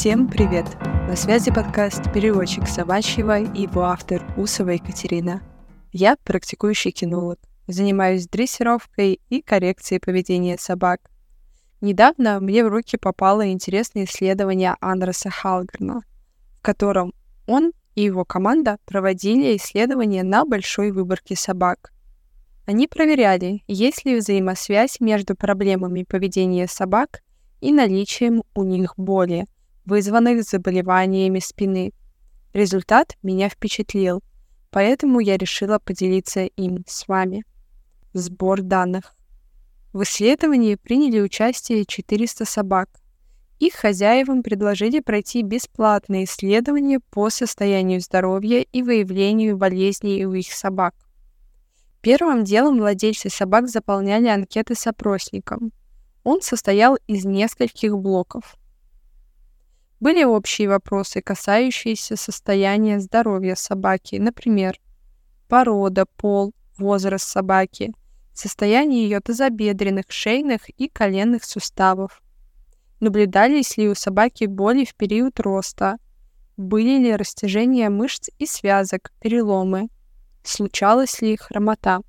Всем привет! На связи подкаст «Переводчик собачьего» и его автор Усова Екатерина. Я практикующий кинолог, занимаюсь дрессировкой и коррекцией поведения собак. Недавно мне в руки попало интересное исследование Андреса Халгерна, в котором он и его команда проводили исследования на большой выборке собак. Они проверяли, есть ли взаимосвязь между проблемами поведения собак и наличием у них боли, вызванных заболеваниями спины. Результат меня впечатлил, поэтому я решила поделиться им с вами. Сбор данных. В исследовании приняли участие 400 собак. Их хозяевам предложили пройти бесплатное исследование по состоянию здоровья и выявлению болезней у их собак. Первым делом владельцы собак заполняли анкеты с опросником. Он состоял из нескольких блоков. Были общие вопросы, касающиеся состояния здоровья собаки, например, порода, пол, возраст собаки, состояние ее тазобедренных, шейных и коленных суставов. Наблюдались ли у собаки боли в период роста? Были ли растяжения мышц и связок, переломы? Случалась ли хромота?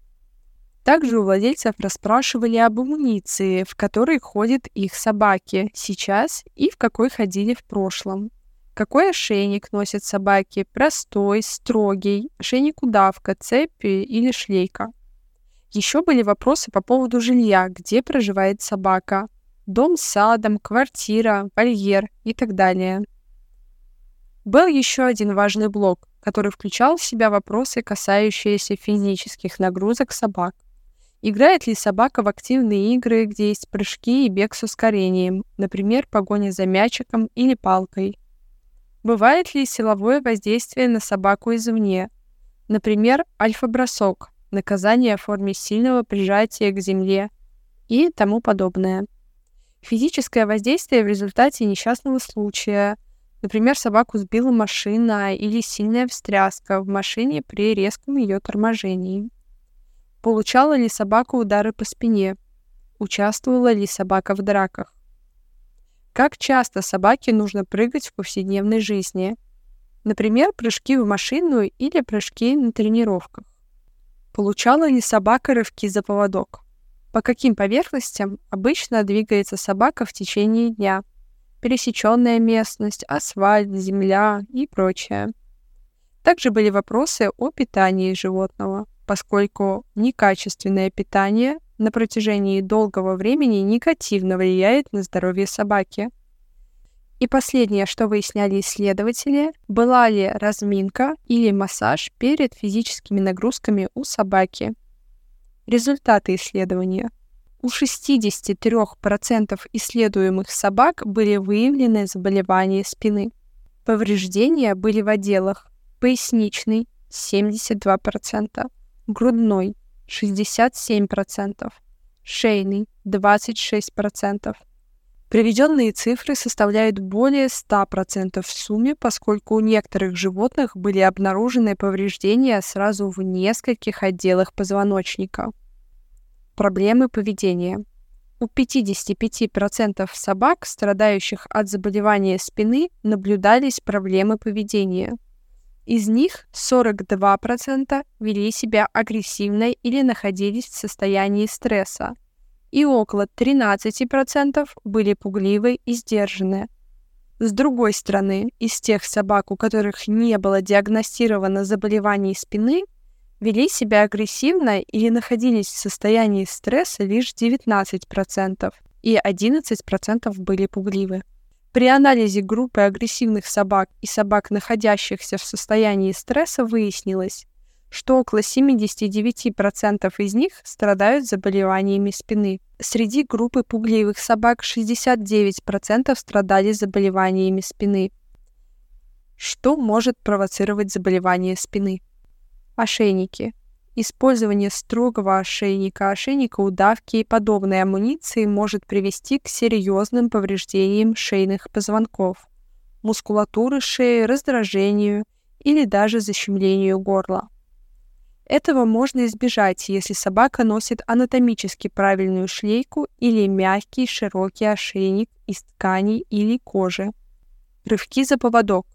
Также у владельцев расспрашивали об амуниции, в которой ходят их собаки сейчас и в какой ходили в прошлом. Какой ошейник носят собаки? Простой, строгий, ошейник удавка, цепи или шлейка? Еще были вопросы по поводу жилья, где проживает собака. Дом с садом, квартира, вольер и так далее. Был еще один важный блок, который включал в себя вопросы, касающиеся физических нагрузок собак. Играет ли собака в активные игры, где есть прыжки и бег с ускорением, например, погоня за мячиком или палкой? Бывает ли силовое воздействие на собаку извне, например, альфа-бросок, наказание в форме сильного прижатия к земле и тому подобное? Физическое воздействие в результате несчастного случая, например, собаку сбила машина или сильная встряска в машине при резком ее торможении. Получала ли собака удары по спине? Участвовала ли собака в драках? Как часто собаке нужно прыгать в повседневной жизни? Например, прыжки в машину или прыжки на тренировках. Получала ли собака рывки за поводок? По каким поверхностям обычно двигается собака в течение дня? Пересеченная местность, асфальт, земля и прочее. Также были вопросы о питании животного поскольку некачественное питание на протяжении долгого времени негативно влияет на здоровье собаки. И последнее, что выясняли исследователи, была ли разминка или массаж перед физическими нагрузками у собаки. Результаты исследования. У 63% исследуемых собак были выявлены заболевания спины. Повреждения были в отделах поясничный 72%, грудной 67%, шейный 26%. Приведенные цифры составляют более 100% в сумме, поскольку у некоторых животных были обнаружены повреждения сразу в нескольких отделах позвоночника. Проблемы поведения. У 55% собак, страдающих от заболевания спины, наблюдались проблемы поведения – из них 42% вели себя агрессивно или находились в состоянии стресса, и около 13% были пугливы и сдержаны. С другой стороны, из тех собак, у которых не было диагностировано заболеваний спины, вели себя агрессивно или находились в состоянии стресса лишь 19%, и 11% были пугливы. При анализе группы агрессивных собак и собак, находящихся в состоянии стресса, выяснилось, что около 79% из них страдают заболеваниями спины. Среди группы пугливых собак 69% страдали заболеваниями спины. Что может провоцировать заболевание спины? Ошейники. Использование строгого ошейника, ошейника удавки и подобной амуниции может привести к серьезным повреждениям шейных позвонков, мускулатуры шеи, раздражению или даже защемлению горла. Этого можно избежать, если собака носит анатомически правильную шлейку или мягкий широкий ошейник из ткани или кожи. Рывки за поводок.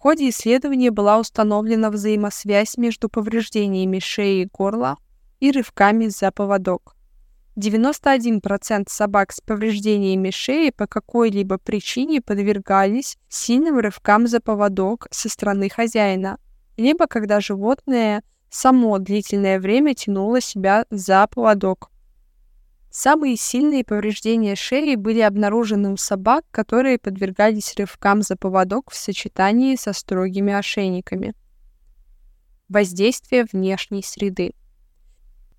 В ходе исследования была установлена взаимосвязь между повреждениями шеи и горла и рывками за поводок. 91% собак с повреждениями шеи по какой-либо причине подвергались сильным рывкам за поводок со стороны хозяина, либо когда животное само длительное время тянуло себя за поводок. Самые сильные повреждения шеи были обнаружены у собак, которые подвергались рывкам за поводок в сочетании со строгими ошейниками. Воздействие внешней среды.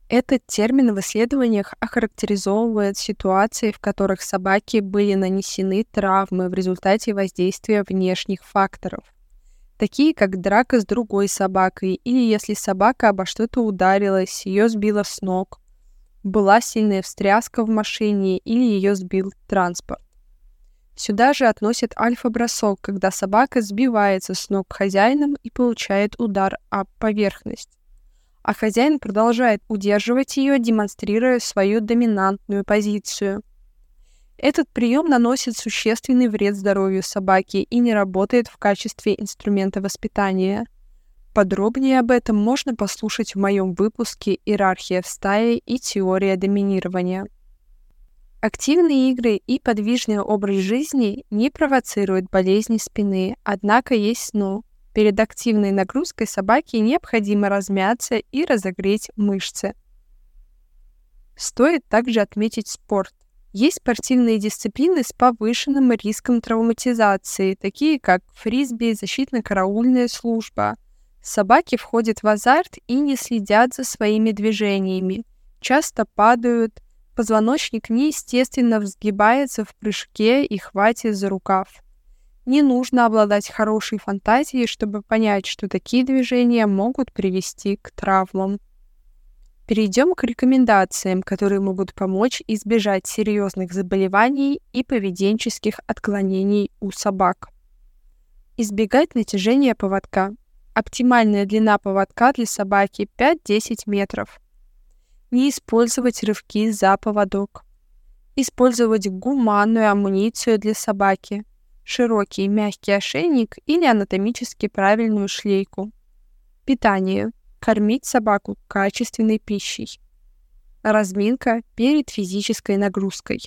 Этот термин в исследованиях охарактеризовывает ситуации, в которых собаке были нанесены травмы в результате воздействия внешних факторов, такие как драка с другой собакой или если собака обо что-то ударилась, ее сбила с ног, была сильная встряска в машине или ее сбил транспорт. Сюда же относят альфа-бросок, когда собака сбивается с ног хозяином и получает удар об поверхность а хозяин продолжает удерживать ее, демонстрируя свою доминантную позицию. Этот прием наносит существенный вред здоровью собаки и не работает в качестве инструмента воспитания. Подробнее об этом можно послушать в моем выпуске «Иерархия в стае и теория доминирования». Активные игры и подвижный образ жизни не провоцируют болезни спины, однако есть сну, Перед активной нагрузкой собаке необходимо размяться и разогреть мышцы. Стоит также отметить спорт. Есть спортивные дисциплины с повышенным риском травматизации, такие как фрисби, защитно-караульная служба. Собаки входят в азарт и не следят за своими движениями, часто падают, позвоночник неестественно взгибается в прыжке и хватит за рукав. Не нужно обладать хорошей фантазией, чтобы понять, что такие движения могут привести к травмам. Перейдем к рекомендациям, которые могут помочь избежать серьезных заболеваний и поведенческих отклонений у собак. Избегать натяжения поводка. Оптимальная длина поводка для собаки 5-10 метров. Не использовать рывки за поводок. Использовать гуманную амуницию для собаки, широкий мягкий ошейник или анатомически правильную шлейку. Питание. Кормить собаку качественной пищей. Разминка перед физической нагрузкой.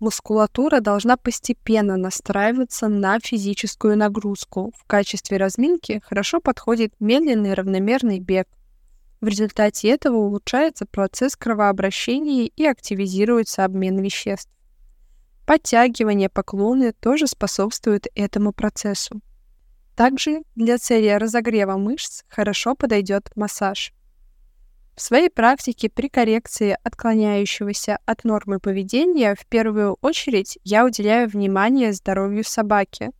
Мускулатура должна постепенно настраиваться на физическую нагрузку. В качестве разминки хорошо подходит медленный равномерный бег. В результате этого улучшается процесс кровообращения и активизируется обмен веществ. Подтягивание поклоны тоже способствуют этому процессу. Также для цели разогрева мышц хорошо подойдет массаж. В своей практике при коррекции отклоняющегося от нормы поведения в первую очередь я уделяю внимание здоровью собаки.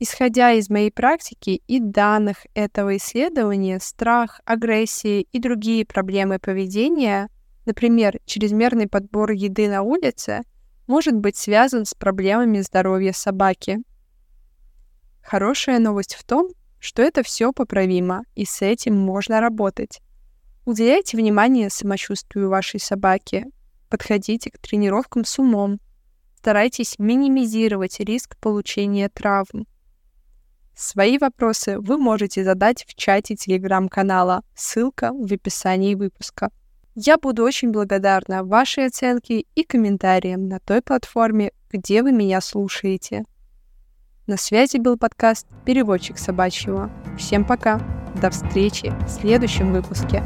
Исходя из моей практики и данных этого исследования, страх, агрессия и другие проблемы поведения, например, чрезмерный подбор еды на улице – может быть связан с проблемами здоровья собаки. Хорошая новость в том, что это все поправимо, и с этим можно работать. Уделяйте внимание самочувствию вашей собаки. Подходите к тренировкам с умом. Старайтесь минимизировать риск получения травм. Свои вопросы вы можете задать в чате телеграм-канала, ссылка в описании выпуска. Я буду очень благодарна вашей оценке и комментариям на той платформе, где вы меня слушаете. На связи был подкаст «Переводчик собачьего». Всем пока. До встречи в следующем выпуске.